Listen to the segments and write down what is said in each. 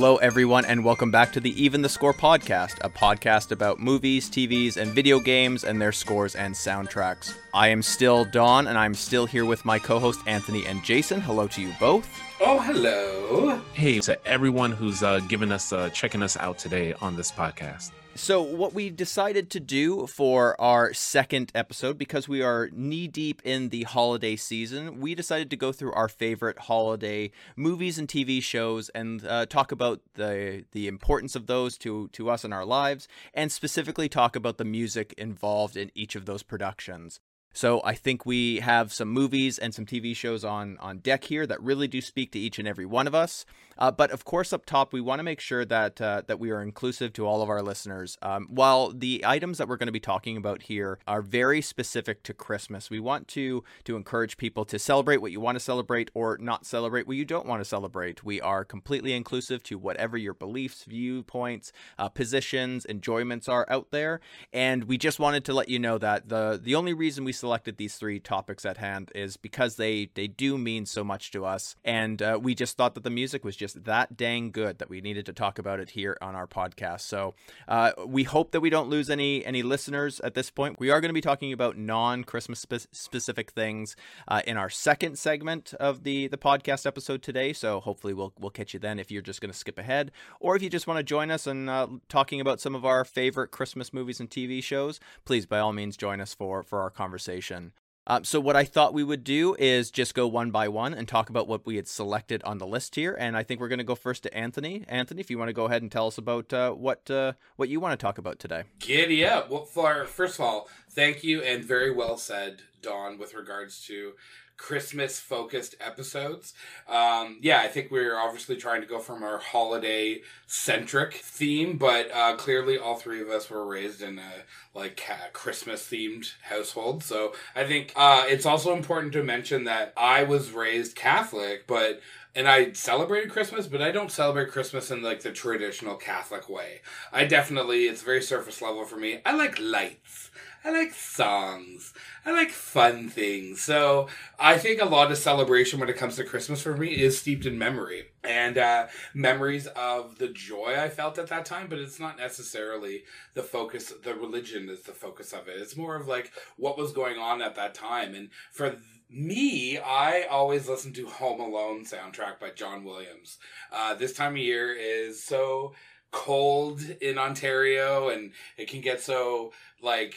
Hello, everyone, and welcome back to the Even the Score podcast, a podcast about movies, TVs, and video games and their scores and soundtracks. I am still Don, and I'm still here with my co host Anthony and Jason. Hello to you both. Oh, hello. Hey to everyone who's uh, giving us, uh, checking us out today on this podcast. So, what we decided to do for our second episode, because we are knee deep in the holiday season, we decided to go through our favorite holiday movies and TV shows and uh, talk about the the importance of those to to us in our lives, and specifically talk about the music involved in each of those productions. So I think we have some movies and some TV shows on on deck here that really do speak to each and every one of us. Uh, but of course, up top, we want to make sure that uh, that we are inclusive to all of our listeners. Um, while the items that we're going to be talking about here are very specific to Christmas, we want to to encourage people to celebrate what you want to celebrate or not celebrate what you don't want to celebrate. We are completely inclusive to whatever your beliefs, viewpoints, uh, positions, enjoyments are out there, and we just wanted to let you know that the the only reason we selected these three topics at hand is because they they do mean so much to us, and uh, we just thought that the music was just that dang good that we needed to talk about it here on our podcast. So uh, we hope that we don't lose any any listeners at this point. We are going to be talking about non Christmas spe- specific things uh, in our second segment of the the podcast episode today. So hopefully we'll we'll catch you then if you're just going to skip ahead, or if you just want to join us and uh, talking about some of our favorite Christmas movies and TV shows. Please, by all means, join us for for our conversation. Um, so what I thought we would do is just go one by one and talk about what we had selected on the list here. And I think we're going to go first to Anthony. Anthony, if you want to go ahead and tell us about uh, what uh, what you want to talk about today. Giddy up. Well, for, first of all, thank you and very well said, Don, with regards to Christmas focused episodes. Um, yeah, I think we're obviously trying to go from our holiday centric theme, but uh, clearly all three of us were raised in a like Christmas themed household. So I think uh, it's also important to mention that I was raised Catholic, but and I celebrated Christmas, but I don't celebrate Christmas in like the traditional Catholic way. I definitely it's very surface level for me. I like lights. I like songs. I like fun things. So I think a lot of celebration when it comes to Christmas for me is steeped in memory and uh, memories of the joy I felt at that time. But it's not necessarily the focus. The religion is the focus of it. It's more of like what was going on at that time. And for me, I always listen to Home Alone soundtrack by John Williams. Uh, this time of year is so cold in Ontario, and it can get so like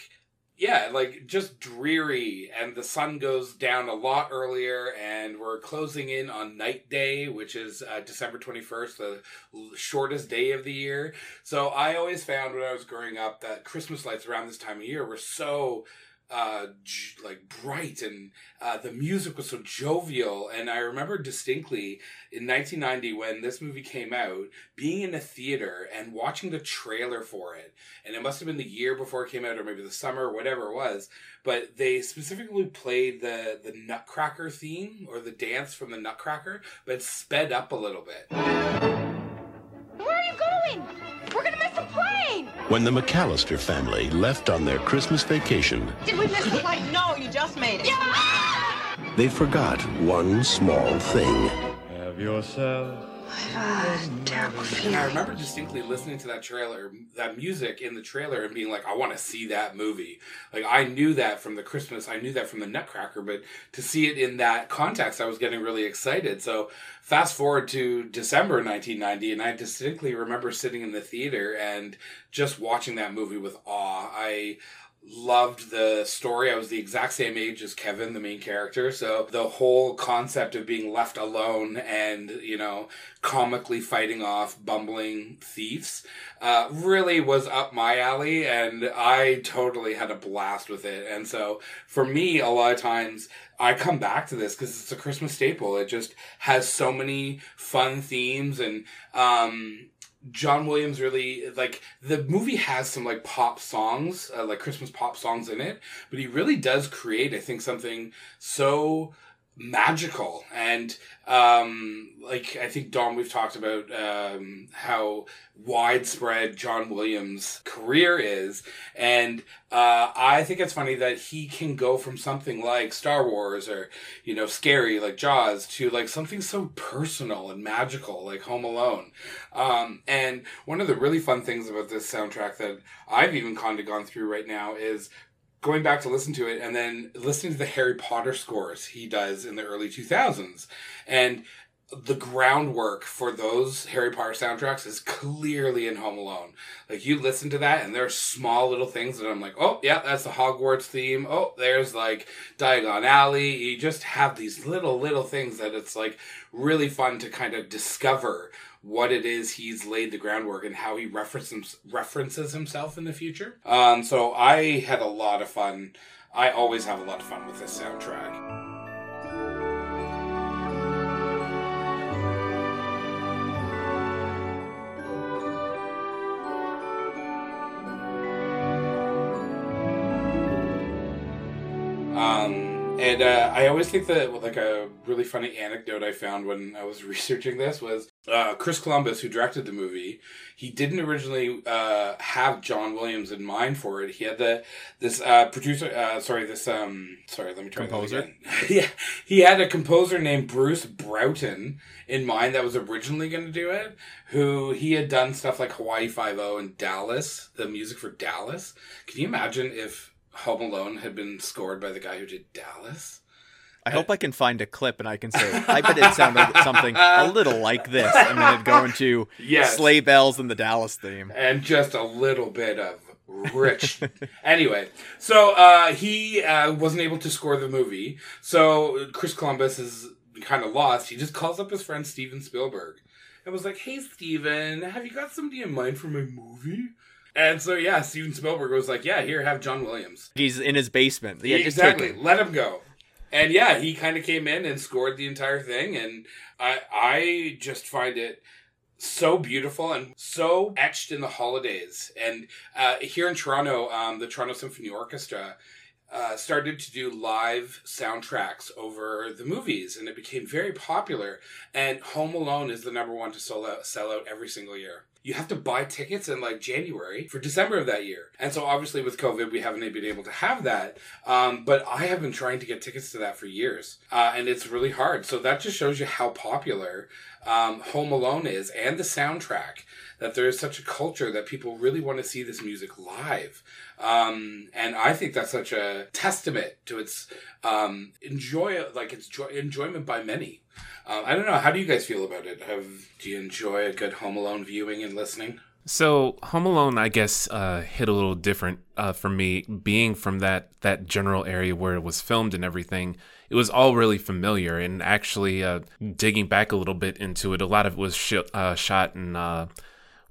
yeah, like just dreary, and the sun goes down a lot earlier, and we're closing in on Night Day, which is uh, December 21st, the shortest day of the year. So I always found when I was growing up that Christmas lights around this time of year were so uh, like bright and uh, the music was so jovial. And I remember distinctly in 1990 when this movie came out, being in a theater and watching the trailer for it. And it must have been the year before it came out, or maybe the summer, or whatever it was. But they specifically played the the Nutcracker theme or the dance from the Nutcracker, but sped up a little bit. Where are you going? Plane! When the McAllister family left on their Christmas vacation... Did we miss the plane? No, you just made it. Yeah! They forgot one small thing. Have yourself terrible feeling. I remember distinctly listening to that trailer, that music in the trailer, and being like, I want to see that movie. Like, I knew that from the Christmas, I knew that from the Nutcracker, but to see it in that context, I was getting really excited. So, fast forward to December 1990, and I distinctly remember sitting in the theater and just watching that movie with awe. I loved the story. I was the exact same age as Kevin, the main character. So the whole concept of being left alone and, you know, comically fighting off bumbling thieves uh, really was up my alley. And I totally had a blast with it. And so for me, a lot of times, I come back to this because it's a Christmas staple. It just has so many fun themes and um, John Williams really like the movie has some like pop songs, uh, like Christmas pop songs in it, but he really does create, I think, something so magical. And um like i think don we've talked about um how widespread john williams career is. And uh i think it's funny that he can go from something like star wars or you know scary like jaws to like something so personal and magical like home alone. Um and one of the really fun things about this soundtrack that i've even kind of gone through right now is going back to listen to it and then listening to the Harry Potter scores he does in the early 2000s. And the groundwork for those Harry Potter soundtracks is clearly in Home Alone. Like you listen to that and there are small little things that I'm like, oh yeah, that's the Hogwarts theme. Oh, there's like Diagon Alley. You just have these little little things that it's like really fun to kind of discover what it is he's laid the groundwork and how he references references himself in the future. Um, so I had a lot of fun. I always have a lot of fun with this soundtrack. And uh, I always think that like a really funny anecdote I found when I was researching this was uh, Chris Columbus, who directed the movie. He didn't originally uh, have John Williams in mind for it. He had the this uh, producer, uh, sorry, this um, sorry, let me try Composer? that again. yeah, he had a composer named Bruce Broughton in mind that was originally going to do it. Who he had done stuff like Hawaii Five O and Dallas, the music for Dallas. Can you imagine if Home Alone had been scored by the guy who did Dallas? I hope I can find a clip and I can say, I bet it sounded something a little like this. And then it'd go into Yes. sleigh bells and the Dallas theme. and just a little bit of rich. anyway, so uh, he uh, wasn't able to score the movie. So Chris Columbus is kind of lost. He just calls up his friend Steven Spielberg and was like, "Hey, Steven, have you got somebody in mind for my movie?" And so yeah, Steven Spielberg was like, "Yeah, here, have John Williams." He's in his basement. Yeah, exactly. Let him go. And yeah, he kind of came in and scored the entire thing, and I I just find it so beautiful and so etched in the holidays. And uh, here in Toronto, um, the Toronto Symphony Orchestra uh, started to do live soundtracks over the movies, and it became very popular. And Home Alone is the number one to sell out, sell out every single year. You have to buy tickets in like January for December of that year. And so obviously with COVID, we haven't been able to have that. Um, but I have been trying to get tickets to that for years. Uh, and it's really hard. So that just shows you how popular um, Home Alone is and the soundtrack. That there is such a culture that people really want to see this music live. Um, and I think that's such a testament to its um, enjoy, like its joy, enjoyment by many. Um, I don't know. How do you guys feel about it? Have do you enjoy a good Home Alone viewing and listening? So Home Alone, I guess, uh, hit a little different uh, for me. Being from that that general area where it was filmed and everything, it was all really familiar. And actually, uh, digging back a little bit into it, a lot of it was sh- uh, shot in uh,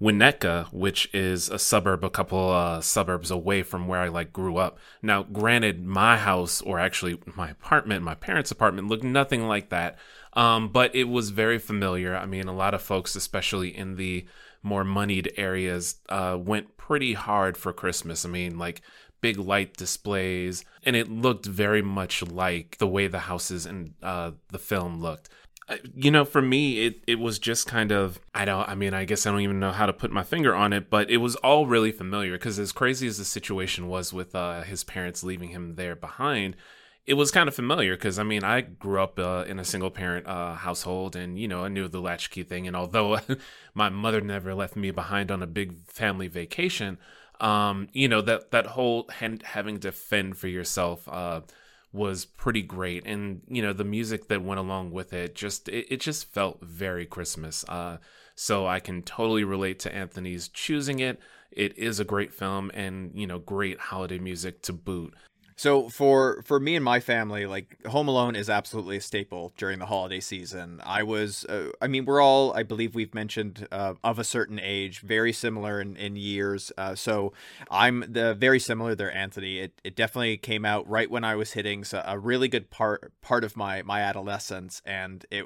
Winnetka, which is a suburb, a couple uh, suburbs away from where I like grew up. Now, granted, my house, or actually my apartment, my parents' apartment, looked nothing like that. Um, but it was very familiar. I mean, a lot of folks, especially in the more moneyed areas, uh, went pretty hard for Christmas. I mean, like big light displays, and it looked very much like the way the houses in uh, the film looked. You know, for me, it, it was just kind of, I don't, I mean, I guess I don't even know how to put my finger on it, but it was all really familiar because as crazy as the situation was with uh, his parents leaving him there behind, it was kind of familiar because I mean I grew up uh, in a single parent uh, household and you know I knew the latchkey thing and although my mother never left me behind on a big family vacation, um, you know that that whole hand, having to fend for yourself uh, was pretty great and you know the music that went along with it just it, it just felt very Christmas. Uh, so I can totally relate to Anthony's choosing it. It is a great film and you know great holiday music to boot. So for for me and my family, like Home Alone is absolutely a staple during the holiday season. I was, uh, I mean, we're all, I believe we've mentioned, uh, of a certain age, very similar in, in years. Uh, so I'm the very similar there, Anthony. It, it definitely came out right when I was hitting so a really good part part of my my adolescence, and it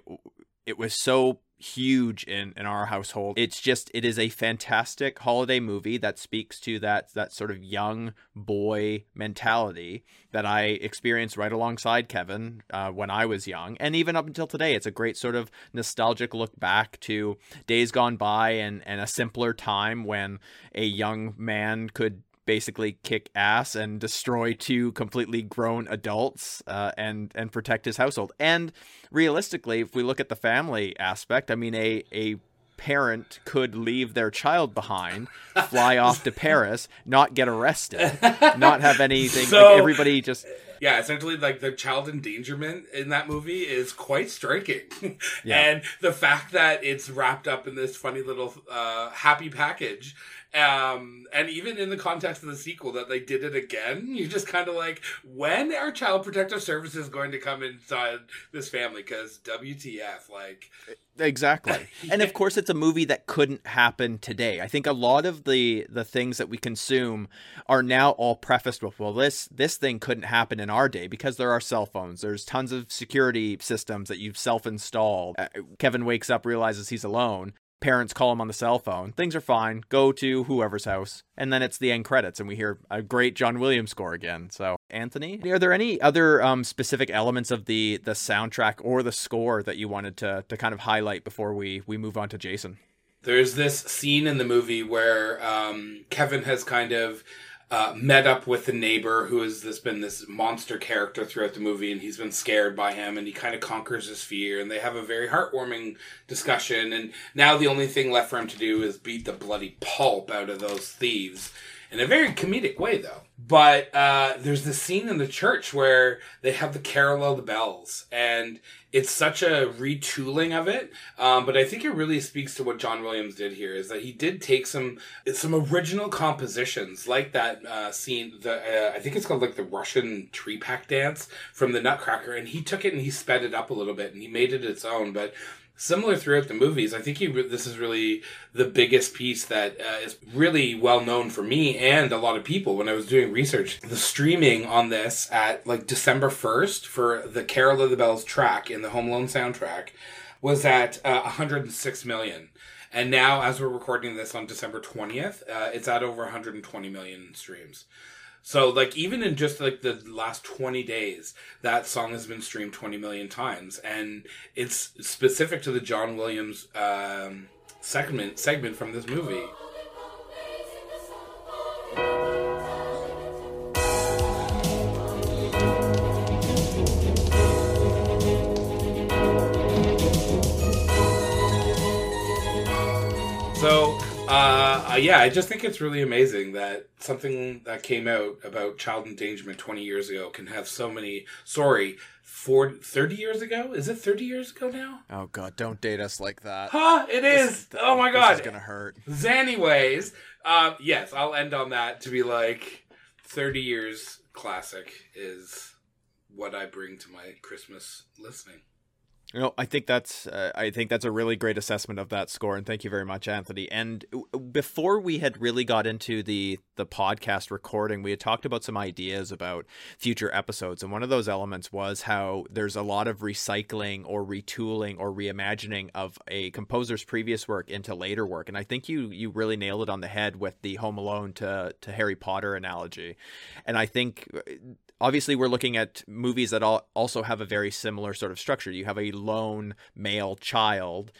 it was so huge in in our household. It's just it is a fantastic holiday movie that speaks to that that sort of young boy mentality that I experienced right alongside Kevin uh, when I was young, and even up until today. It's a great sort of nostalgic look back to days gone by and and a simpler time when a young man could basically kick ass and destroy two completely grown adults uh, and and protect his household. And realistically, if we look at the family aspect, I mean, a a parent could leave their child behind, fly off to Paris, not get arrested, not have anything. So- like everybody just Yeah, essentially, like the child endangerment in that movie is quite striking, Yeah. and the fact that it's wrapped up in this funny little uh, happy package, um, and even in the context of the sequel, that they did it again, you're just kind of like, when are Child Protective Services going to come inside this family? Because WTF, like, Exactly. And of course it's a movie that couldn't happen today. I think a lot of the the things that we consume are now all prefaced with well this this thing couldn't happen in our day because there are cell phones. There's tons of security systems that you've self-installed. Uh, Kevin wakes up realizes he's alone. Parents call him on the cell phone. Things are fine. Go to whoever's house. And then it's the end credits and we hear a great John Williams score again. So, Anthony, are there any other um, specific elements of the the soundtrack or the score that you wanted to to kind of highlight before we we move on to Jason? There's this scene in the movie where um, Kevin has kind of uh, met up with the neighbor who has this been this monster character throughout the movie, and he's been scared by him, and he kind of conquers his fear, and they have a very heartwarming discussion. And now the only thing left for him to do is beat the bloody pulp out of those thieves. In a very comedic way, though. But uh, there's this scene in the church where they have the Carol of the Bells, and it's such a retooling of it. Um, but I think it really speaks to what John Williams did here is that he did take some some original compositions like that uh, scene. The uh, I think it's called like the Russian Trepak dance from the Nutcracker, and he took it and he sped it up a little bit and he made it its own. But similar throughout the movies. I think he, this is really the biggest piece that uh, is really well known for me and a lot of people when I was doing research. The streaming on this at like December 1st for the Carol of the Bells track in the Home Alone soundtrack was at uh, 106 million. And now, as we're recording this on December 20th, uh, it's at over 120 million streams. So like even in just like the last 20 days, that song has been streamed 20 million times and it's specific to the John Williams um, segment segment from this movie. So, uh, uh, yeah, I just think it's really amazing that something that came out about child endangerment 20 years ago can have so many, sorry, for 30 years ago? Is it 30 years ago now? Oh god, don't date us like that. Huh, it is. oh my god. It's gonna hurt. Anyways, um, yes, I'll end on that to be like 30 years classic is what I bring to my Christmas listening. You know, I think that's uh, I think that's a really great assessment of that score, and thank you very much, Anthony. And before we had really got into the the podcast recording, we had talked about some ideas about future episodes, and one of those elements was how there's a lot of recycling or retooling or reimagining of a composer's previous work into later work, and I think you you really nailed it on the head with the Home Alone to to Harry Potter analogy, and I think obviously we're looking at movies that all also have a very similar sort of structure. You have a lone male child,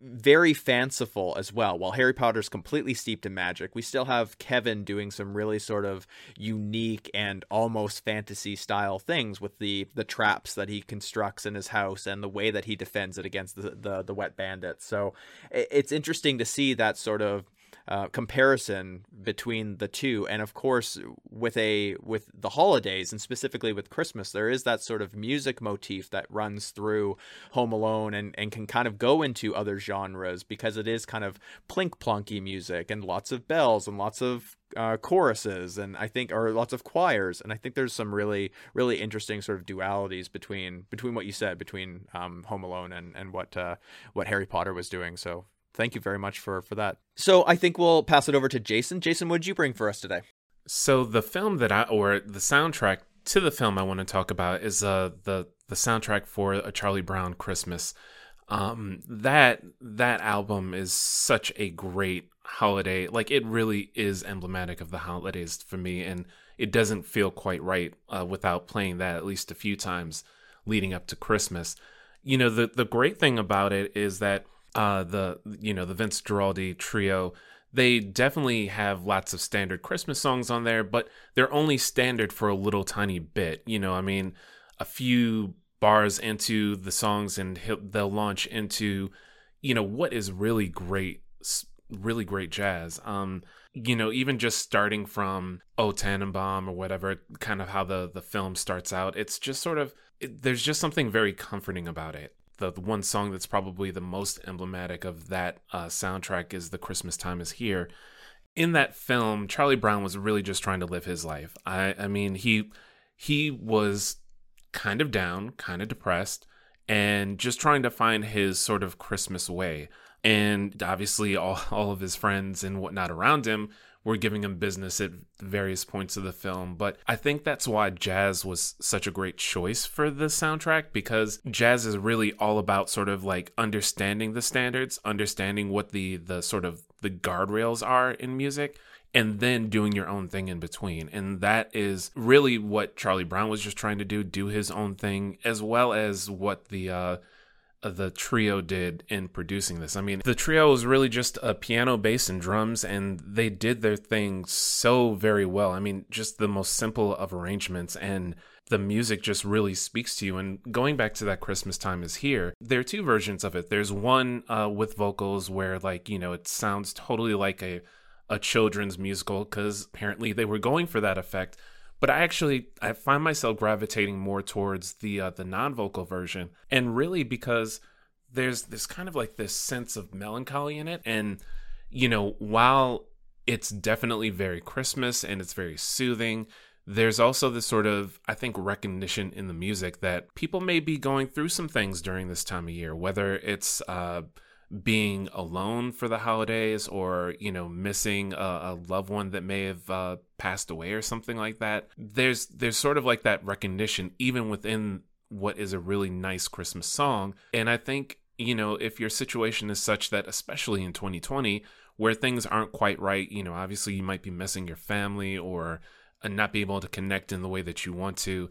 very fanciful as well. While Harry Potter's completely steeped in magic, we still have Kevin doing some really sort of unique and almost fantasy style things with the the traps that he constructs in his house and the way that he defends it against the the, the wet bandits. So it's interesting to see that sort of uh, comparison between the two. And of course with a with the holidays and specifically with christmas there is that sort of music motif that runs through home alone and, and can kind of go into other genres because it is kind of plink plonky music and lots of bells and lots of uh, choruses and I think or lots of choirs. And I think there's some really really interesting sort of dualities between between what you said between um, Home Alone and and what uh, what Harry Potter was doing. So thank you very much for for that so I think we'll pass it over to Jason Jason what did you bring for us today So the film that I or the soundtrack to the film I want to talk about is uh the the soundtrack for A Charlie Brown Christmas. Um, that that album is such a great holiday. Like it really is emblematic of the holidays for me, and it doesn't feel quite right uh, without playing that at least a few times leading up to Christmas. You know, the the great thing about it is that uh, the you know the Vince Guaraldi trio they definitely have lots of standard Christmas songs on there, but they're only standard for a little tiny bit. You know, I mean, a few bars into the songs, and they'll launch into, you know, what is really great, really great jazz. Um, you know, even just starting from "O Tannenbaum" or whatever, kind of how the the film starts out. It's just sort of it, there's just something very comforting about it the, the one song that's probably the most emblematic of that uh, soundtrack is "The Christmas Time Is Here." In that film, Charlie Brown was really just trying to live his life. I, I mean, he he was kind of down, kind of depressed, and just trying to find his sort of Christmas way. And obviously, all all of his friends and whatnot around him were giving him business at various points of the film. But I think that's why jazz was such a great choice for the soundtrack because jazz is really all about sort of like understanding the standards, understanding what the the sort of the guardrails are in music and then doing your own thing in between. And that is really what Charlie Brown was just trying to do, do his own thing, as well as what the uh, the trio did in producing this. I mean, the trio was really just a piano, bass, and drums, and they did their thing so very well. I mean, just the most simple of arrangements, and the music just really speaks to you. And going back to that Christmas time is here, there are two versions of it. There's one uh, with vocals where, like, you know, it sounds totally like a a children's musical because apparently they were going for that effect but I actually I find myself gravitating more towards the uh, the non-vocal version, and really because there's this kind of like this sense of melancholy in it, and you know while it's definitely very Christmas and it's very soothing. There's also this sort of, I think, recognition in the music that people may be going through some things during this time of year, whether it's uh, being alone for the holidays or you know missing a, a loved one that may have uh, passed away or something like that. There's there's sort of like that recognition even within what is a really nice christmas song. And i think you know if your situation is such that especially in 2020 where things aren't quite right you know obviously you might be missing your family or uh, not be able to connect in the way that you want to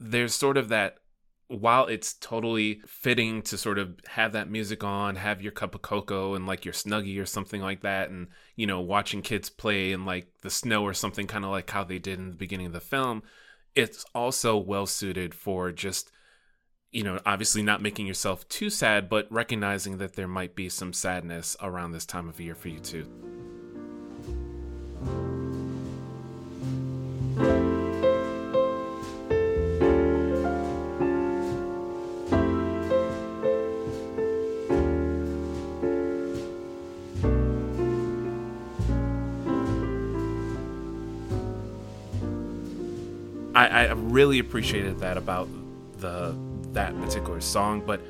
there's sort of that while it's totally fitting to sort of have that music on, have your cup of cocoa and like your snuggie or something like that, and you know, watching kids play in like the snow or something, kind of like how they did in the beginning of the film, it's also well suited for just, you know, obviously not making yourself too sad, but recognizing that there might be some sadness around this time of year for you too. I, I really appreciated that about the that particular song, but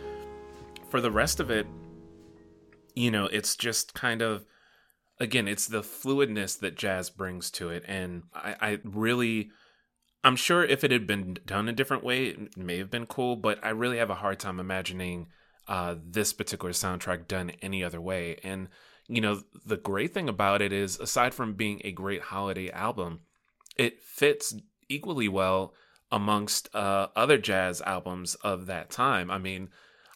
for the rest of it, you know, it's just kind of again, it's the fluidness that jazz brings to it, and I, I really. I'm sure if it had been done a different way, it may have been cool, but I really have a hard time imagining uh, this particular soundtrack done any other way. And, you know, the great thing about it is, aside from being a great holiday album, it fits equally well amongst uh, other jazz albums of that time. I mean,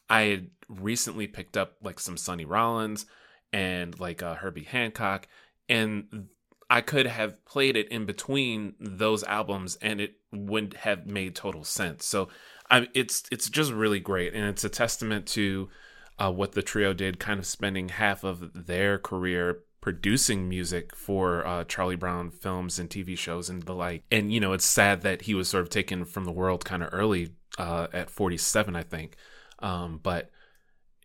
I had recently picked up like some Sonny Rollins and like uh, Herbie Hancock, and I could have played it in between those albums, and it would have made total sense. So, I, it's it's just really great, and it's a testament to uh, what the trio did, kind of spending half of their career producing music for uh, Charlie Brown films and TV shows and the like. And, you know, it's sad that he was sort of taken from the world kind of early uh, at 47, I think. Um, but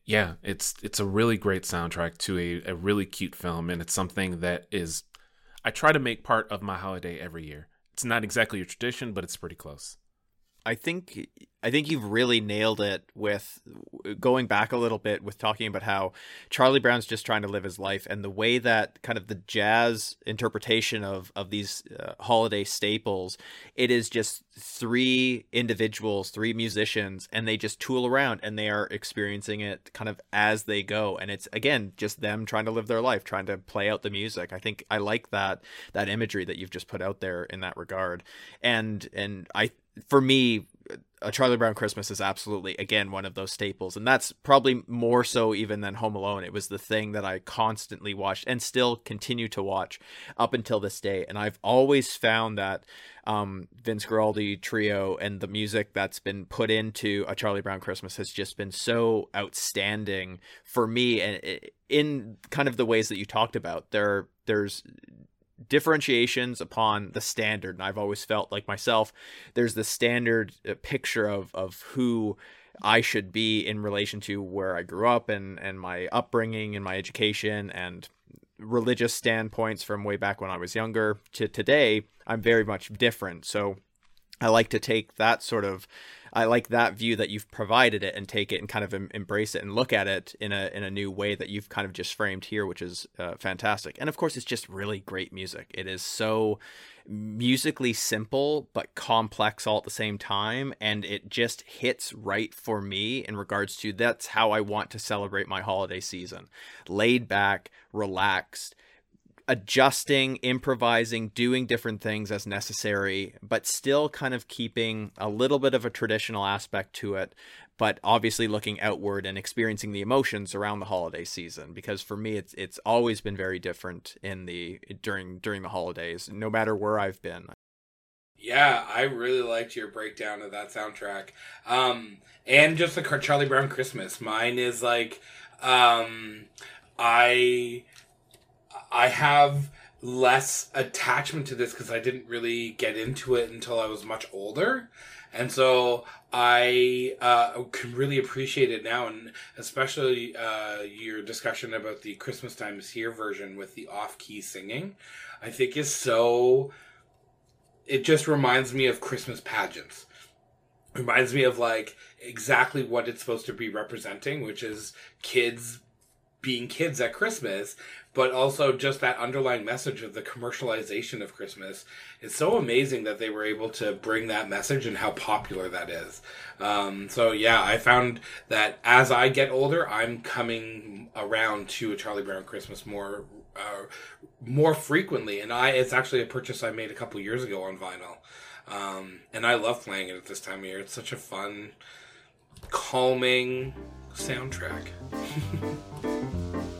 yeah, it's it's a really great soundtrack to a, a really cute film. And it's something that is, I try to make part of my holiday every year. It's not exactly a tradition, but it's pretty close. I think I think you've really nailed it with going back a little bit with talking about how Charlie Brown's just trying to live his life and the way that kind of the jazz interpretation of of these uh, holiday staples it is just three individuals, three musicians and they just tool around and they are experiencing it kind of as they go and it's again just them trying to live their life, trying to play out the music. I think I like that that imagery that you've just put out there in that regard. And and I for me a Charlie Brown Christmas is absolutely again one of those staples, and that's probably more so even than Home Alone. It was the thing that I constantly watched and still continue to watch up until this day. And I've always found that um, Vince Guaraldi trio and the music that's been put into a Charlie Brown Christmas has just been so outstanding for me, and in kind of the ways that you talked about. There, there's differentiations upon the standard. And i've always felt like myself there's the standard uh, picture of of who i should be in relation to where i grew up and and my upbringing and my education and religious standpoints from way back when i was younger to today i'm very much different. So i like to take that sort of I like that view that you've provided it and take it and kind of em- embrace it and look at it in a in a new way that you've kind of just framed here, which is uh, fantastic. And of course, it's just really great music. It is so musically simple but complex all at the same time and it just hits right for me in regards to that's how I want to celebrate my holiday season. Laid back, relaxed, adjusting, improvising, doing different things as necessary, but still kind of keeping a little bit of a traditional aspect to it, but obviously looking outward and experiencing the emotions around the holiday season because for me it's it's always been very different in the during during the holidays no matter where I've been. Yeah, I really liked your breakdown of that soundtrack. Um and just the Charlie Brown Christmas. Mine is like um I I have less attachment to this because I didn't really get into it until I was much older. And so I uh, can really appreciate it now, and especially uh, your discussion about the Christmas Time is Here version with the off key singing. I think is so. It just reminds me of Christmas pageants. reminds me of like exactly what it's supposed to be representing, which is kids being kids at Christmas, but also just that underlying message of the commercialization of Christmas. It's so amazing that they were able to bring that message and how popular that is. Um, so yeah, I found that as I get older, I'm coming around to a Charlie Brown Christmas more uh, more frequently, and I it's actually a purchase I made a couple years ago on vinyl, um, and I love playing it at this time of year. It's such a fun, calming soundtrack.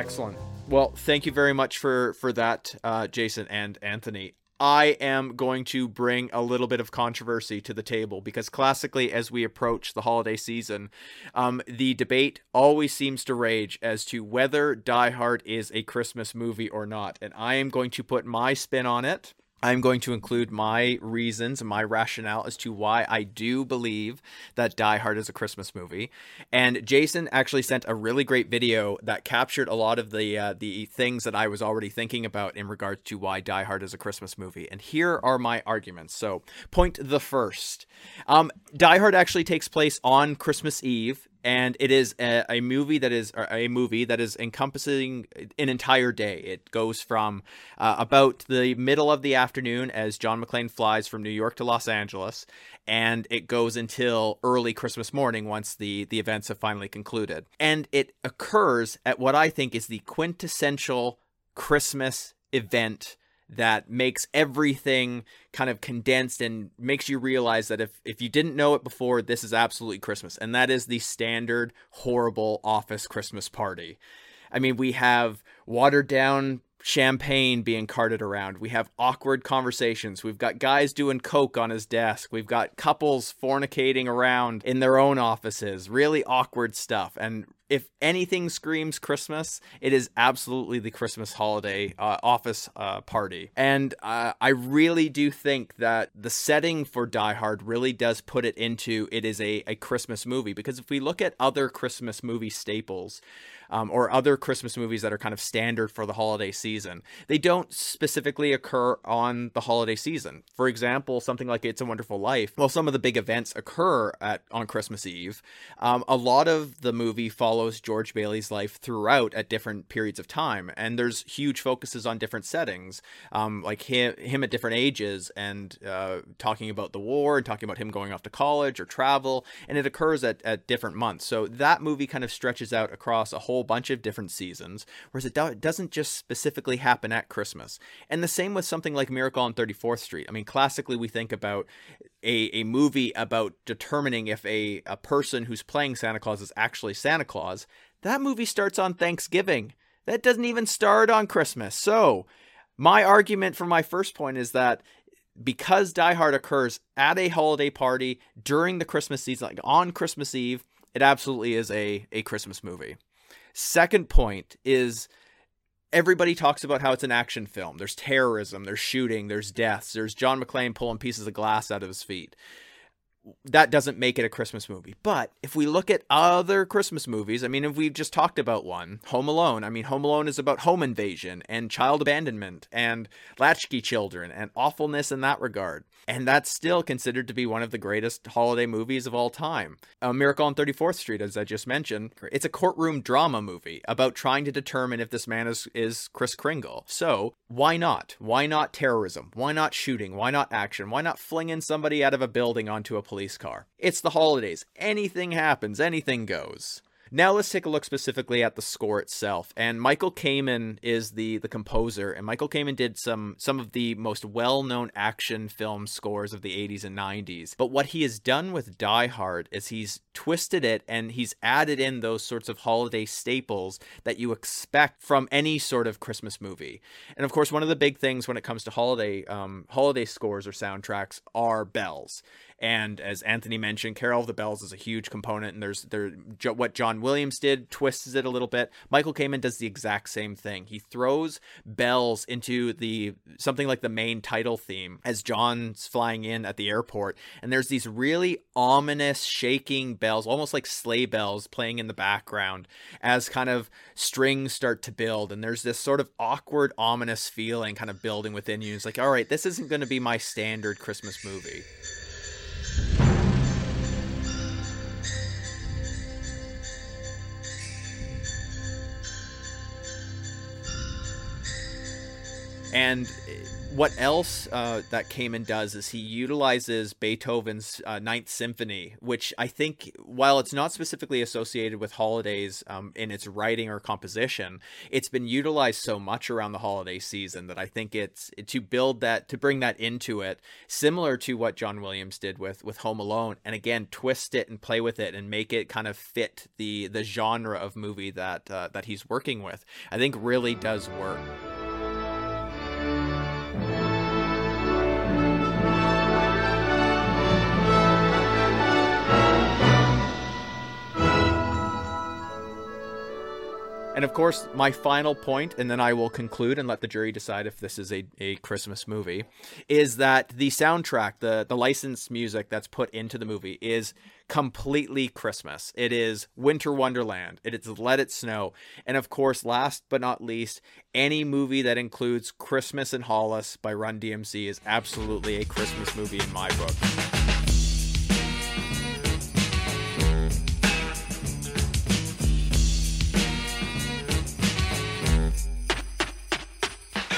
Excellent. Well, thank you very much for for that, uh, Jason and Anthony. I am going to bring a little bit of controversy to the table because classically, as we approach the holiday season, um, the debate always seems to rage as to whether Die Hard is a Christmas movie or not. And I am going to put my spin on it. I'm going to include my reasons and my rationale as to why I do believe that Die Hard is a Christmas movie. And Jason actually sent a really great video that captured a lot of the uh, the things that I was already thinking about in regards to why Die Hard is a Christmas movie. And here are my arguments. So, point the first: um, Die Hard actually takes place on Christmas Eve and it is a, a, movie that is a movie that is encompassing an entire day. It goes from uh, about the middle of the afternoon as John McClane flies from New York to Los Angeles, and it goes until early Christmas morning once the the events have finally concluded. And it occurs at what I think is the quintessential Christmas event that makes everything kind of condensed and makes you realize that if, if you didn't know it before, this is absolutely Christmas. And that is the standard horrible office Christmas party. I mean, we have watered down champagne being carted around. We have awkward conversations. We've got guys doing coke on his desk. We've got couples fornicating around in their own offices. Really awkward stuff. And if anything screams Christmas, it is absolutely the Christmas holiday uh, office uh, party. And uh, I really do think that the setting for Die Hard really does put it into it is a, a Christmas movie. Because if we look at other Christmas movie staples, um, or other Christmas movies that are kind of standard for the holiday season. They don't specifically occur on the holiday season. For example, something like It's a Wonderful Life. Well, some of the big events occur at on Christmas Eve. Um, a lot of the movie follows George Bailey's life throughout at different periods of time, and there's huge focuses on different settings, um, like him, him at different ages, and uh, talking about the war, and talking about him going off to college or travel, and it occurs at, at different months. So that movie kind of stretches out across a whole bunch of different seasons, whereas it, do- doesn't just specifically happen at Christmas. And the same with something like Miracle on 34th Street. I mean, classically, we think about a, a movie about determining if a, a person who's playing Santa Claus is actually Santa Claus. That movie starts on Thanksgiving. That doesn't even start on Christmas. So, my argument for my first point is that because Die Hard occurs at a holiday party during the Christmas season, like on Christmas Eve, it absolutely is a, a Christmas movie. Second point is everybody talks about how it's an action film. There's terrorism, there's shooting, there's deaths, there's John McClane pulling pieces of glass out of his feet. That doesn't make it a Christmas movie. But if we look at other Christmas movies, I mean, if we've just talked about one, Home Alone, I mean, Home Alone is about home invasion and child abandonment and latchkey children and awfulness in that regard. And that's still considered to be one of the greatest holiday movies of all time. A Miracle on 34th Street, as I just mentioned, it's a courtroom drama movie about trying to determine if this man is, is Kris Kringle. So, why not? Why not terrorism? Why not shooting? Why not action? Why not flinging somebody out of a building onto a police car? It's the holidays. Anything happens, anything goes. Now let's take a look specifically at the score itself. And Michael Kamen is the the composer, and Michael Kamen did some some of the most well-known action film scores of the 80s and 90s. But what he has done with Die Hard is he's twisted it and he's added in those sorts of holiday staples that you expect from any sort of Christmas movie. And of course, one of the big things when it comes to holiday um, holiday scores or soundtracks are bells. And as Anthony mentioned, Carol of the Bells is a huge component, and there's there what John Williams did twists it a little bit. Michael Kamen does the exact same thing. He throws bells into the something like the main title theme as John's flying in at the airport, and there's these really ominous shaking bells, almost like sleigh bells, playing in the background as kind of strings start to build, and there's this sort of awkward, ominous feeling kind of building within you. It's like, all right, this isn't going to be my standard Christmas movie. And what else uh, that Kamen does is he utilizes Beethoven's uh, Ninth Symphony, which I think, while it's not specifically associated with holidays um, in its writing or composition, it's been utilized so much around the holiday season that I think it's to build that, to bring that into it, similar to what John Williams did with with Home Alone, and again twist it and play with it and make it kind of fit the the genre of movie that uh, that he's working with. I think really does work. And of course, my final point, and then I will conclude and let the jury decide if this is a, a Christmas movie, is that the soundtrack, the, the licensed music that's put into the movie is completely Christmas. It is Winter Wonderland. It is Let It Snow. And of course, last but not least, any movie that includes Christmas in Hollis by Run DMC is absolutely a Christmas movie in my book.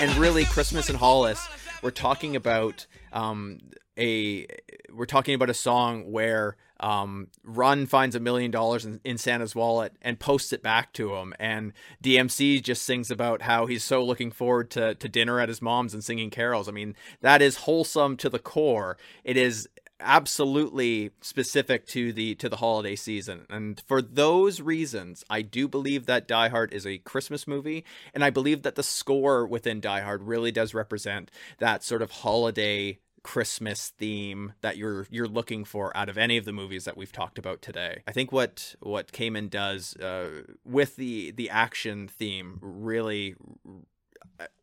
And really Christmas in Hollis, we're talking about um, a we're talking about a song where um, Run finds a million dollars in Santa's wallet and posts it back to him, and DMC just sings about how he's so looking forward to to dinner at his mom's and singing carols. I mean, that is wholesome to the core. It is absolutely specific to the to the holiday season and for those reasons i do believe that die hard is a christmas movie and i believe that the score within die hard really does represent that sort of holiday Christmas theme that you're you're looking for out of any of the movies that we've talked about today. I think what what Kamen does uh, with the the action theme really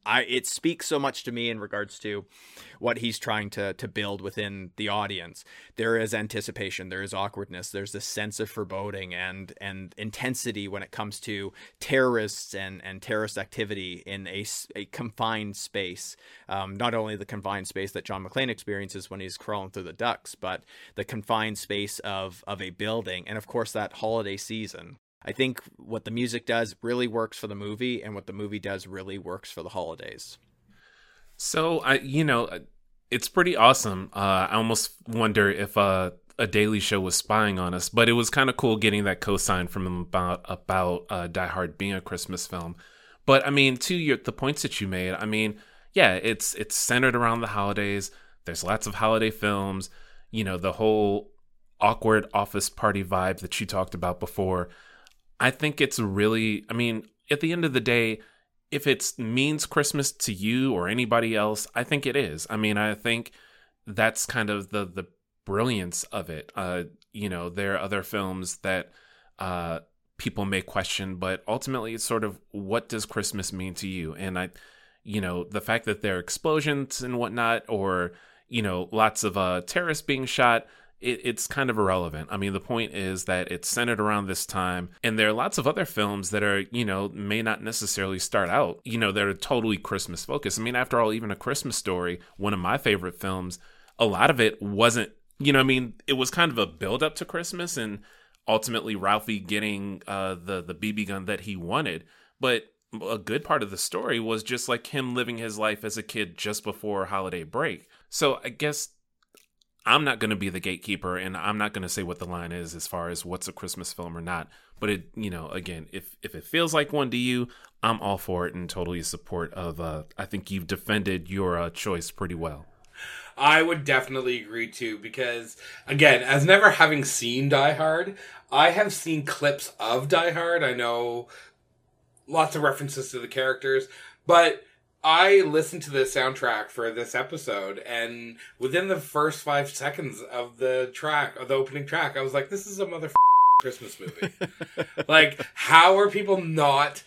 I it speaks so much to me in regards to what he's trying to to build within the audience. There is anticipation, there is awkwardness, there's this sense of foreboding and and intensity when it comes to terrorists and and terrorist activity in a, a confined space. Um, not only the confined space that John McClane experiences when he's crawling through the ducts, but the confined space of of a building, and of course that holiday season. I think what the music does really works for the movie, and what the movie does really works for the holidays. So I, you know, uh, it's pretty awesome. Uh, I almost wonder if uh, a Daily Show was spying on us, but it was kind of cool getting that cosign from about about uh, Die Hard being a Christmas film. But I mean, to your the points that you made, I mean, yeah, it's it's centered around the holidays. There's lots of holiday films. You know, the whole awkward office party vibe that you talked about before. I think it's really, I mean, at the end of the day, if it means Christmas to you or anybody else, I think it is. I mean, I think that's kind of the the brilliance of it. Uh, you know, there are other films that uh, people may question, but ultimately, it's sort of what does Christmas mean to you? And I, you know, the fact that there are explosions and whatnot, or you know, lots of uh, terrorists being shot it, it's kind of irrelevant. I mean, the point is that it's centered around this time, and there are lots of other films that are, you know, may not necessarily start out, you know, they're totally Christmas focused. I mean, after all, even A Christmas Story, one of my favorite films, a lot of it wasn't, you know, I mean, it was kind of a build up to Christmas and ultimately Ralphie getting uh, the the BB gun that he wanted, but a good part of the story was just like him living his life as a kid just before holiday break. So I guess I'm not going to be the gatekeeper and I'm not going to say what the line is as far as what's a Christmas film or not. But it, you know, again, if if it feels like one to you, I'm all for it and totally support of. Uh, I think you've defended your uh, choice pretty well. I would definitely agree too because again, as never having seen Die Hard, I have seen clips of Die Hard. I know lots of references to the characters, but I listened to the soundtrack for this episode, and within the first five seconds of the track, of the opening track, I was like, "This is a mother Christmas movie." like, how are people not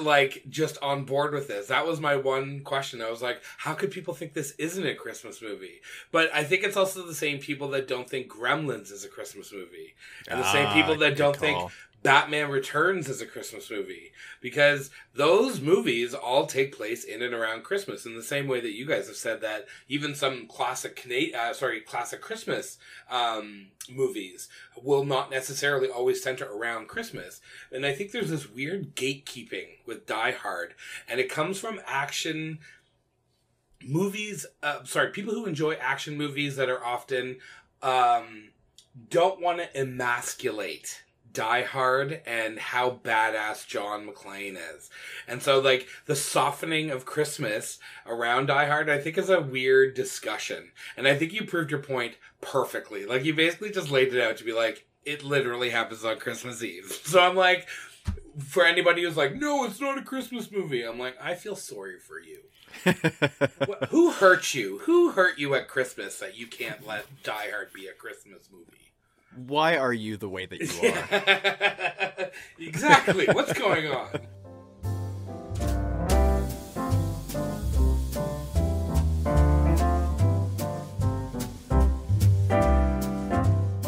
like just on board with this? That was my one question. I was like, "How could people think this isn't a Christmas movie?" But I think it's also the same people that don't think Gremlins is a Christmas movie, and the same Ah, people that don't call. think Batman Returns is a Christmas movie because those movies all take place in and around Christmas in the same way that you guys have said that even some classic Cana- uh, sorry classic Christmas um, movies will not necessarily always center around Christmas. And I think there's this weird gatekeeping with Die Hard and it comes from action movies uh, sorry people who enjoy action movies that are often um, don't want to emasculate Die Hard and how badass John McClane is. And so like the softening of Christmas around Die Hard I think is a weird discussion. And I think you proved your point perfectly. Like you basically just laid it out to be like it literally happens on Christmas Eve. So I'm like for anybody who's like no it's not a Christmas movie I'm like I feel sorry for you. Who hurt you? Who hurt you at Christmas that you can't let Die Hard be a Christmas movie? Why are you the way that you are? exactly. What's going on?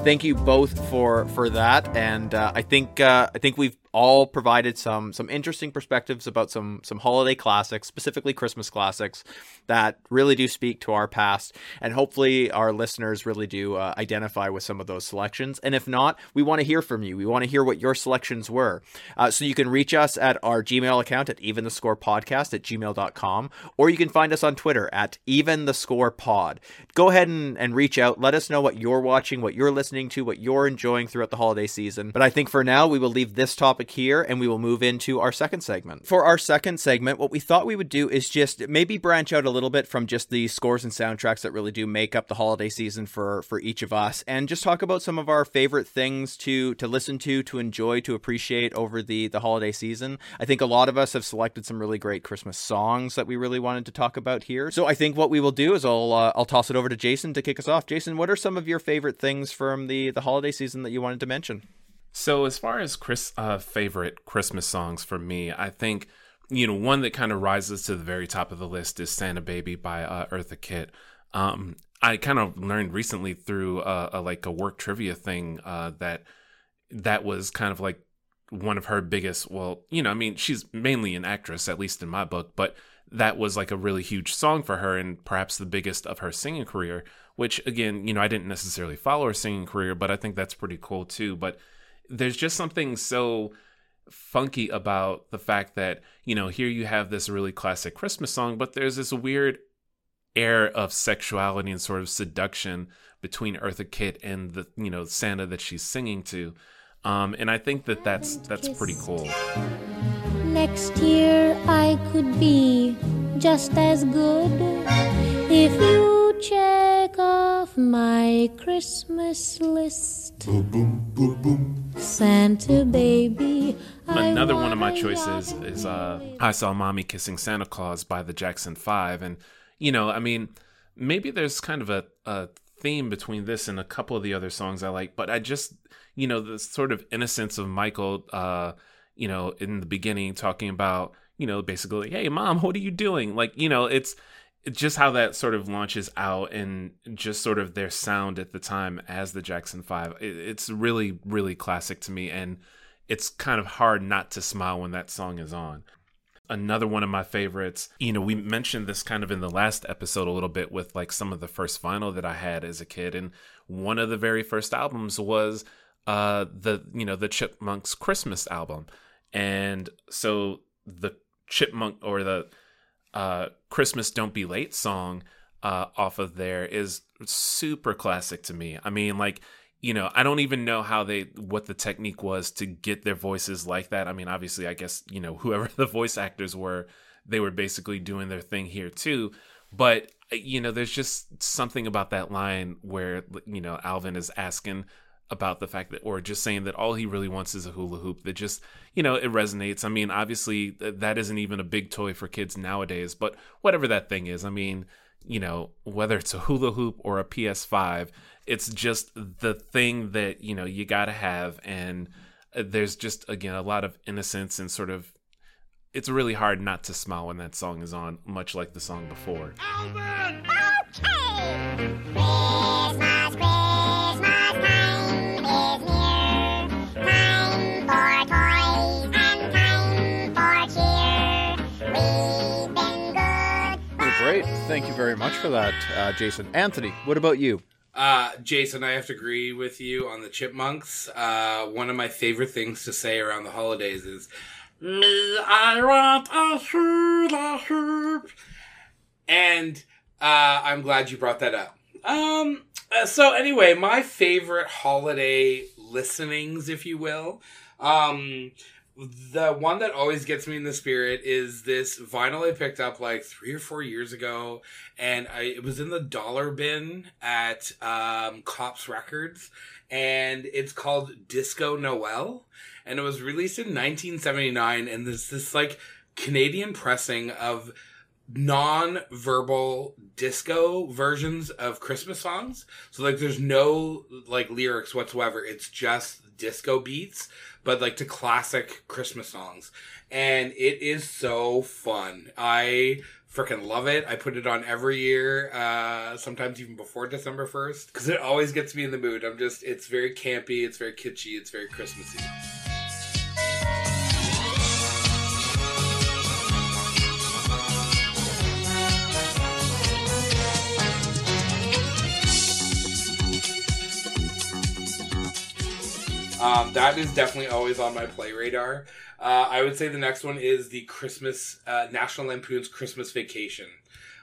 Thank you both for for that, and uh, I think uh, I think we've all provided some some interesting perspectives about some some holiday classics, specifically Christmas classics, that really do speak to our past, and hopefully our listeners really do uh, identify with some of those selections. And if not, we want to hear from you. We want to hear what your selections were. Uh, so you can reach us at our Gmail account at even the score podcast at gmail.com, or you can find us on Twitter at even the score pod. Go ahead and, and reach out. Let us know what you're watching, what you're listening to, what you're enjoying throughout the holiday season. But I think for now, we will leave this topic topic here and we will move into our second segment. For our second segment, what we thought we would do is just maybe branch out a little bit from just the scores and soundtracks that really do make up the holiday season for for each of us and just talk about some of our favorite things to to listen to, to enjoy, to appreciate over the the holiday season. I think a lot of us have selected some really great Christmas songs that we really wanted to talk about here. So I think what we will do is I'll uh, I'll toss it over to Jason to kick us off. Jason, what are some of your favorite things from the the holiday season that you wanted to mention? So as far as Chris uh, favorite Christmas songs for me, I think you know one that kind of rises to the very top of the list is Santa Baby by uh, Eartha Kitt. Um, I kind of learned recently through a, a, like a work trivia thing uh, that that was kind of like one of her biggest. Well, you know, I mean, she's mainly an actress, at least in my book, but that was like a really huge song for her and perhaps the biggest of her singing career. Which again, you know, I didn't necessarily follow her singing career, but I think that's pretty cool too. But there's just something so funky about the fact that you know here you have this really classic christmas song but there's this weird air of sexuality and sort of seduction between eartha kitt and the you know santa that she's singing to. Um, and i think that that's that's pretty cool. Next year i could be just as good if you check off my christmas list boom, boom, boom, boom. Santa baby. Another one of my choices is uh, I Saw Mommy Kissing Santa Claus by the Jackson Five. And, you know, I mean, maybe there's kind of a, a theme between this and a couple of the other songs I like, but I just, you know, the sort of innocence of Michael, uh, you know, in the beginning talking about, you know, basically, hey, mom, what are you doing? Like, you know, it's, just how that sort of launches out and just sort of their sound at the time as the Jackson 5 it's really really classic to me and it's kind of hard not to smile when that song is on. Another one of my favorites you know we mentioned this kind of in the last episode a little bit with like some of the first vinyl that I had as a kid and one of the very first albums was uh the you know the Chipmunks Christmas album. And so the chipmunk or the uh, Christmas Don't Be Late song uh, off of there is super classic to me. I mean, like, you know, I don't even know how they, what the technique was to get their voices like that. I mean, obviously, I guess, you know, whoever the voice actors were, they were basically doing their thing here too. But, you know, there's just something about that line where, you know, Alvin is asking about the fact that, or just saying that all he really wants is a hula hoop that just, you know, it resonates. I mean, obviously, that isn't even a big toy for kids nowadays, but whatever that thing is, I mean, you know, whether it's a hula hoop or a PS5, it's just the thing that, you know, you got to have. And uh, there's just, again, a lot of innocence and sort of, it's really hard not to smile when that song is on, much like the song before. Alvin! Okay! Thank you very much for that, uh, Jason. Anthony, what about you? Uh, Jason, I have to agree with you on the Chipmunks. Uh, one of my favorite things to say around the holidays is, "Me, I want a hula hoop," and uh, I'm glad you brought that up. Um. Uh, so anyway, my favorite holiday listenings, if you will, um, the one that always gets me in the spirit is this vinyl I picked up like three or four years ago, and I, it was in the dollar bin at um, Kops Records, and it's called Disco Noel, and it was released in 1979, and this this like Canadian pressing of non-verbal disco versions of Christmas songs. So like there's no like lyrics whatsoever. It's just disco beats but like to classic Christmas songs. And it is so fun. I freaking love it. I put it on every year, uh, sometimes even before December 1st, because it always gets me in the mood. I'm just, it's very campy, it's very kitschy, it's very Christmassy. Um, that is definitely always on my play radar. Uh, I would say the next one is the Christmas uh, National Lampoon's Christmas Vacation.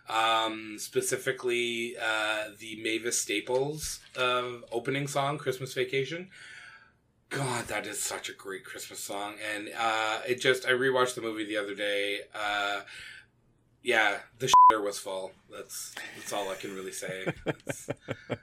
Um, specifically, uh, the Mavis Staples uh, opening song, Christmas Vacation. God, that is such a great Christmas song, and uh, it just I rewatched the movie the other day. Yeah, the shitter was full. That's that's all I can really say.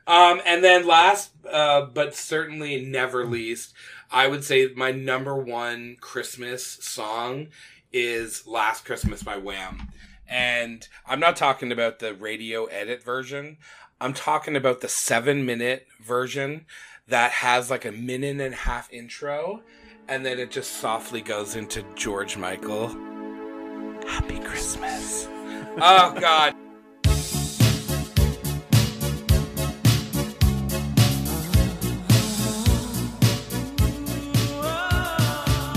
um, and then last, uh, but certainly never least, I would say my number one Christmas song is "Last Christmas" by Wham. And I'm not talking about the radio edit version. I'm talking about the seven minute version that has like a minute and a half intro, and then it just softly goes into George Michael. Happy Christmas. oh, God.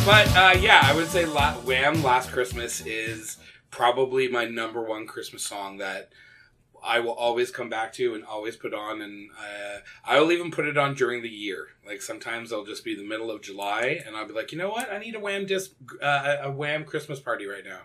But uh, yeah, I would say La- Wham! Last Christmas is probably my number one Christmas song that I will always come back to and always put on, and uh, I will even put it on during the year. Like sometimes I'll just be the middle of July, and I'll be like, you know what, I need a Wham disc, uh, a Wham Christmas party right now.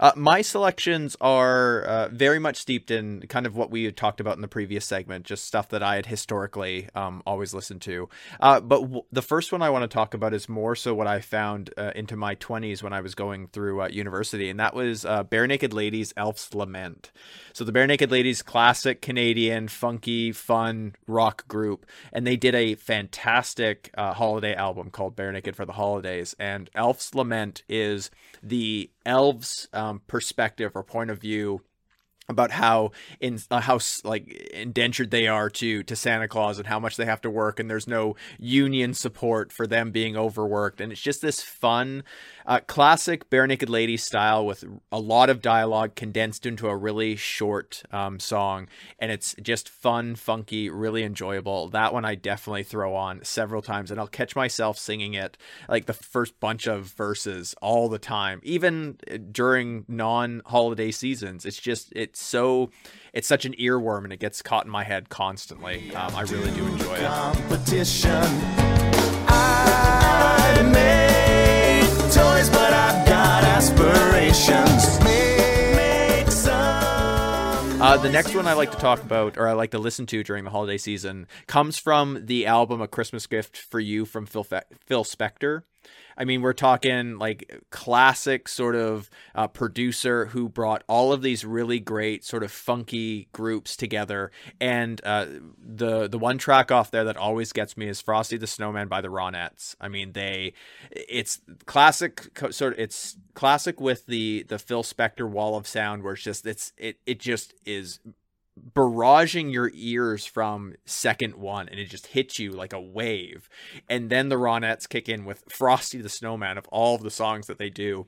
Uh, my selections are uh, very much steeped in kind of what we had talked about in the previous segment, just stuff that I had historically um, always listened to. Uh, but w- the first one I want to talk about is more so what I found uh, into my 20s when I was going through uh, university, and that was uh, Barenaked Ladies' Elf's Lament. So the Barenaked Ladies, classic Canadian, funky, fun rock group, and they did a fantastic holiday album called Barenaked for the Holidays. And Elf's Lament is the elves' um, perspective or point of view about how in uh, how like indentured they are to to Santa Claus and how much they have to work and there's no union support for them being overworked. And it's just this fun uh, classic Barenaked Lady style with a lot of dialogue condensed into a really short um, song. And it's just fun funky really enjoyable. That one I definitely throw on several times and I'll catch myself singing it like the first bunch of verses all the time. Even uh, during non holiday seasons it's just it's so it's such an earworm and it gets caught in my head constantly. Um, I really do enjoy it. Competition. I make toys, but I've got aspirations. Uh, the next one I like to talk about, or I like to listen to during the holiday season, comes from the album "A Christmas Gift for You" from Phil Fe- Phil Spector. I mean, we're talking like classic sort of uh, producer who brought all of these really great sort of funky groups together. And uh, the the one track off there that always gets me is Frosty the Snowman by the Ronettes. I mean, they it's classic sort of it's classic with the the Phil Spector wall of sound where it's just it's it it just is barraging your ears from second one and it just hits you like a wave. And then the ronettes kick in with frosty the snowman of all of the songs that they do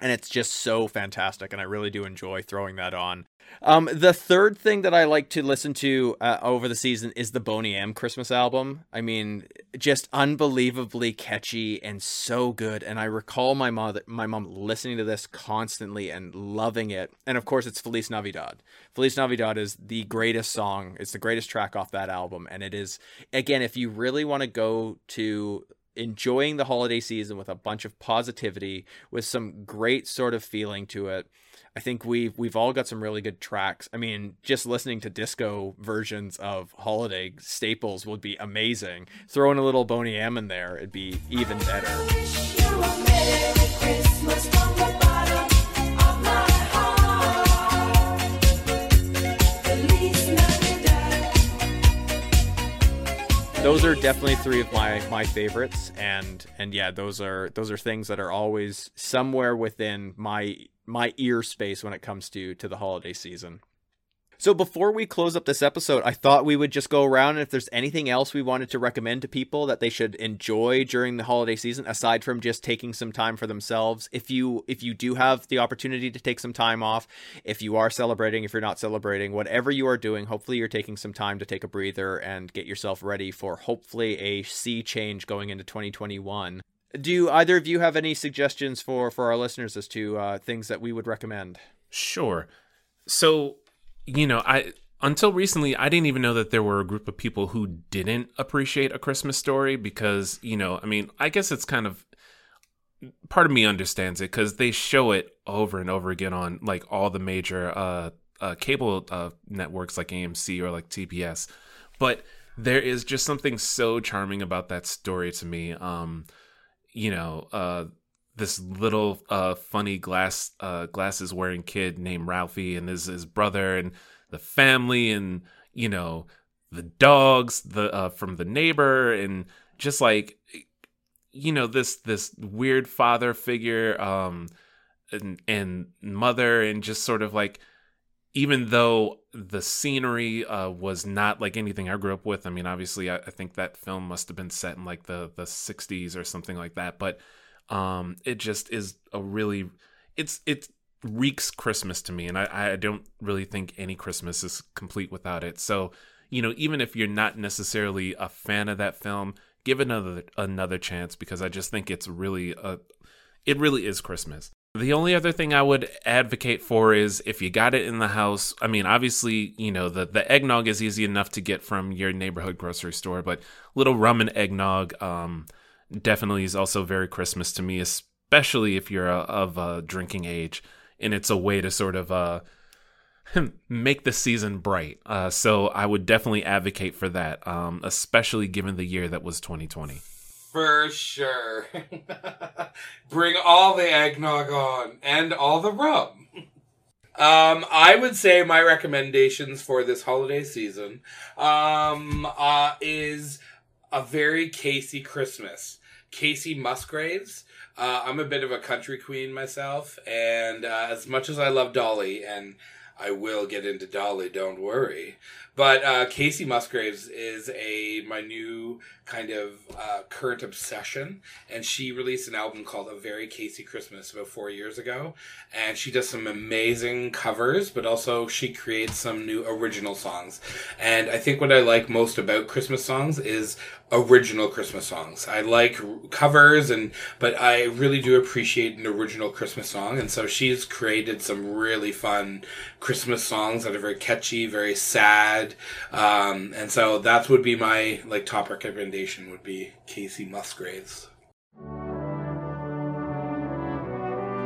and it's just so fantastic and i really do enjoy throwing that on um, the third thing that I like to listen to uh, over the season is the Boney M Christmas album. I mean, just unbelievably catchy and so good. And I recall my mother, my mom listening to this constantly and loving it. And of course, it's Feliz Navidad. Feliz Navidad is the greatest song. It's the greatest track off that album, and it is again, if you really want to go to enjoying the holiday season with a bunch of positivity, with some great sort of feeling to it I think we've we've all got some really good tracks. I mean, just listening to disco versions of holiday staples would be amazing. Throwing a little Boney M in there, it'd be even better. Those are definitely three of my my favorites and and yeah those are those are things that are always somewhere within my my ear space when it comes to to the holiday season. So before we close up this episode, I thought we would just go around and if there's anything else we wanted to recommend to people that they should enjoy during the holiday season aside from just taking some time for themselves. If you if you do have the opportunity to take some time off, if you are celebrating, if you're not celebrating, whatever you are doing, hopefully you're taking some time to take a breather and get yourself ready for hopefully a sea change going into 2021 do either of you have any suggestions for for our listeners as to uh, things that we would recommend? Sure. So, you know, I until recently I didn't even know that there were a group of people who didn't appreciate a Christmas story because, you know, I mean, I guess it's kind of part of me understands it cuz they show it over and over again on like all the major uh, uh cable uh networks like AMC or like TBS. But there is just something so charming about that story to me. Um, you know, uh, this little uh, funny glass uh, glasses wearing kid named Ralphie and his his brother and the family and you know the dogs the uh, from the neighbor and just like you know this this weird father figure um and and mother and just sort of like even though the scenery uh, was not like anything I grew up with, I mean, obviously, I, I, think that film must have been set in like the the '60s or something like that. But um, it just is a really, it's it reeks Christmas to me, and I, I don't really think any Christmas is complete without it. So, you know, even if you're not necessarily a fan of that film, give another another chance because I just think it's really a, it really is Christmas. The only other thing I would advocate for is if you got it in the house. I mean, obviously, you know, the, the eggnog is easy enough to get from your neighborhood grocery store, but little rum and eggnog um, definitely is also very Christmas to me, especially if you're a, of a drinking age. And it's a way to sort of uh, make the season bright. Uh, so I would definitely advocate for that, um, especially given the year that was 2020. For sure. Bring all the eggnog on and all the rum. Um, I would say my recommendations for this holiday season um, uh, is a very Kacey Christmas. Kacey Musgraves. Uh, I'm a bit of a country queen myself, and uh, as much as I love Dolly, and I will get into Dolly, don't worry. But uh, Kacey Musgraves is a my new kind of uh, current obsession, and she released an album called "A Very Kacey Christmas" about four years ago, and she does some amazing covers, but also she creates some new original songs. And I think what I like most about Christmas songs is original Christmas songs. I like covers and but I really do appreciate an original Christmas song and so she's created some really fun Christmas songs that are very catchy, very sad. Um, and so that would be my like top recommendation would be Kacey Musgraves.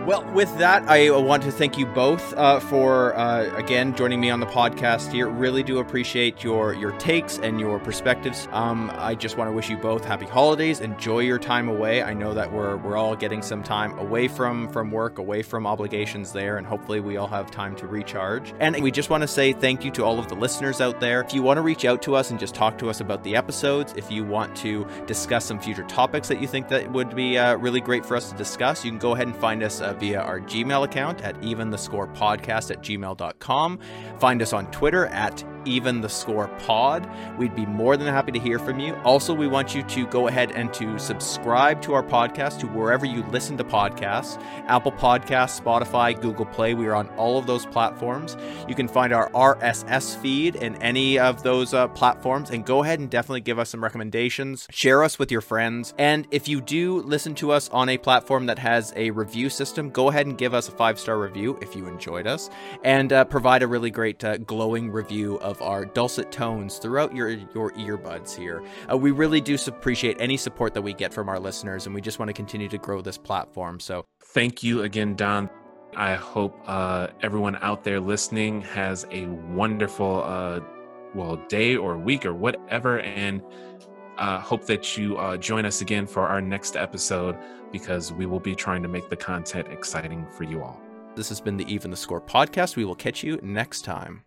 Well, with that, I want to thank you both uh, for uh, again joining me on the podcast here. Really do appreciate your your takes and your perspectives. Um, I just want to wish you both happy holidays. Enjoy your time away. I know that we're we're all getting some time away from from work, away from obligations there, and hopefully we all have time to recharge. And we just want to say thank you to all of the listeners out there. If you want to reach out to us and just talk to us about the episodes, if you want to discuss some future topics that you think that would be uh, really great for us to discuss, you can go ahead and find us uh, via our Gmail account at eventhe_score_podcast at gmail.com. Find us on Twitter at even the score pod. We'd be more than happy to hear from you. Also, we want you to go ahead and to subscribe to our podcast to wherever you listen to podcasts Apple Podcasts, Spotify, Google Play. We are on all of those platforms. You can find our RSS feed in any of those uh, platforms and go ahead and definitely give us some recommendations. Share us with your friends. And if you do listen to us on a platform that has a review system, go ahead and give us a five star review if you enjoyed us and uh, provide a really great uh, glowing review of our dulcet tones throughout your your earbuds here. Uh, we really do appreciate any support that we get from our listeners, and we just want to continue to grow this platform. So thank you again, Don. I hope uh, everyone out there listening has a wonderful, uh, well, day or week or whatever, and uh, hope that you uh, join us again for our next episode because we will be trying to make the content exciting for you all. This has been the Even the Score podcast. We will catch you next time.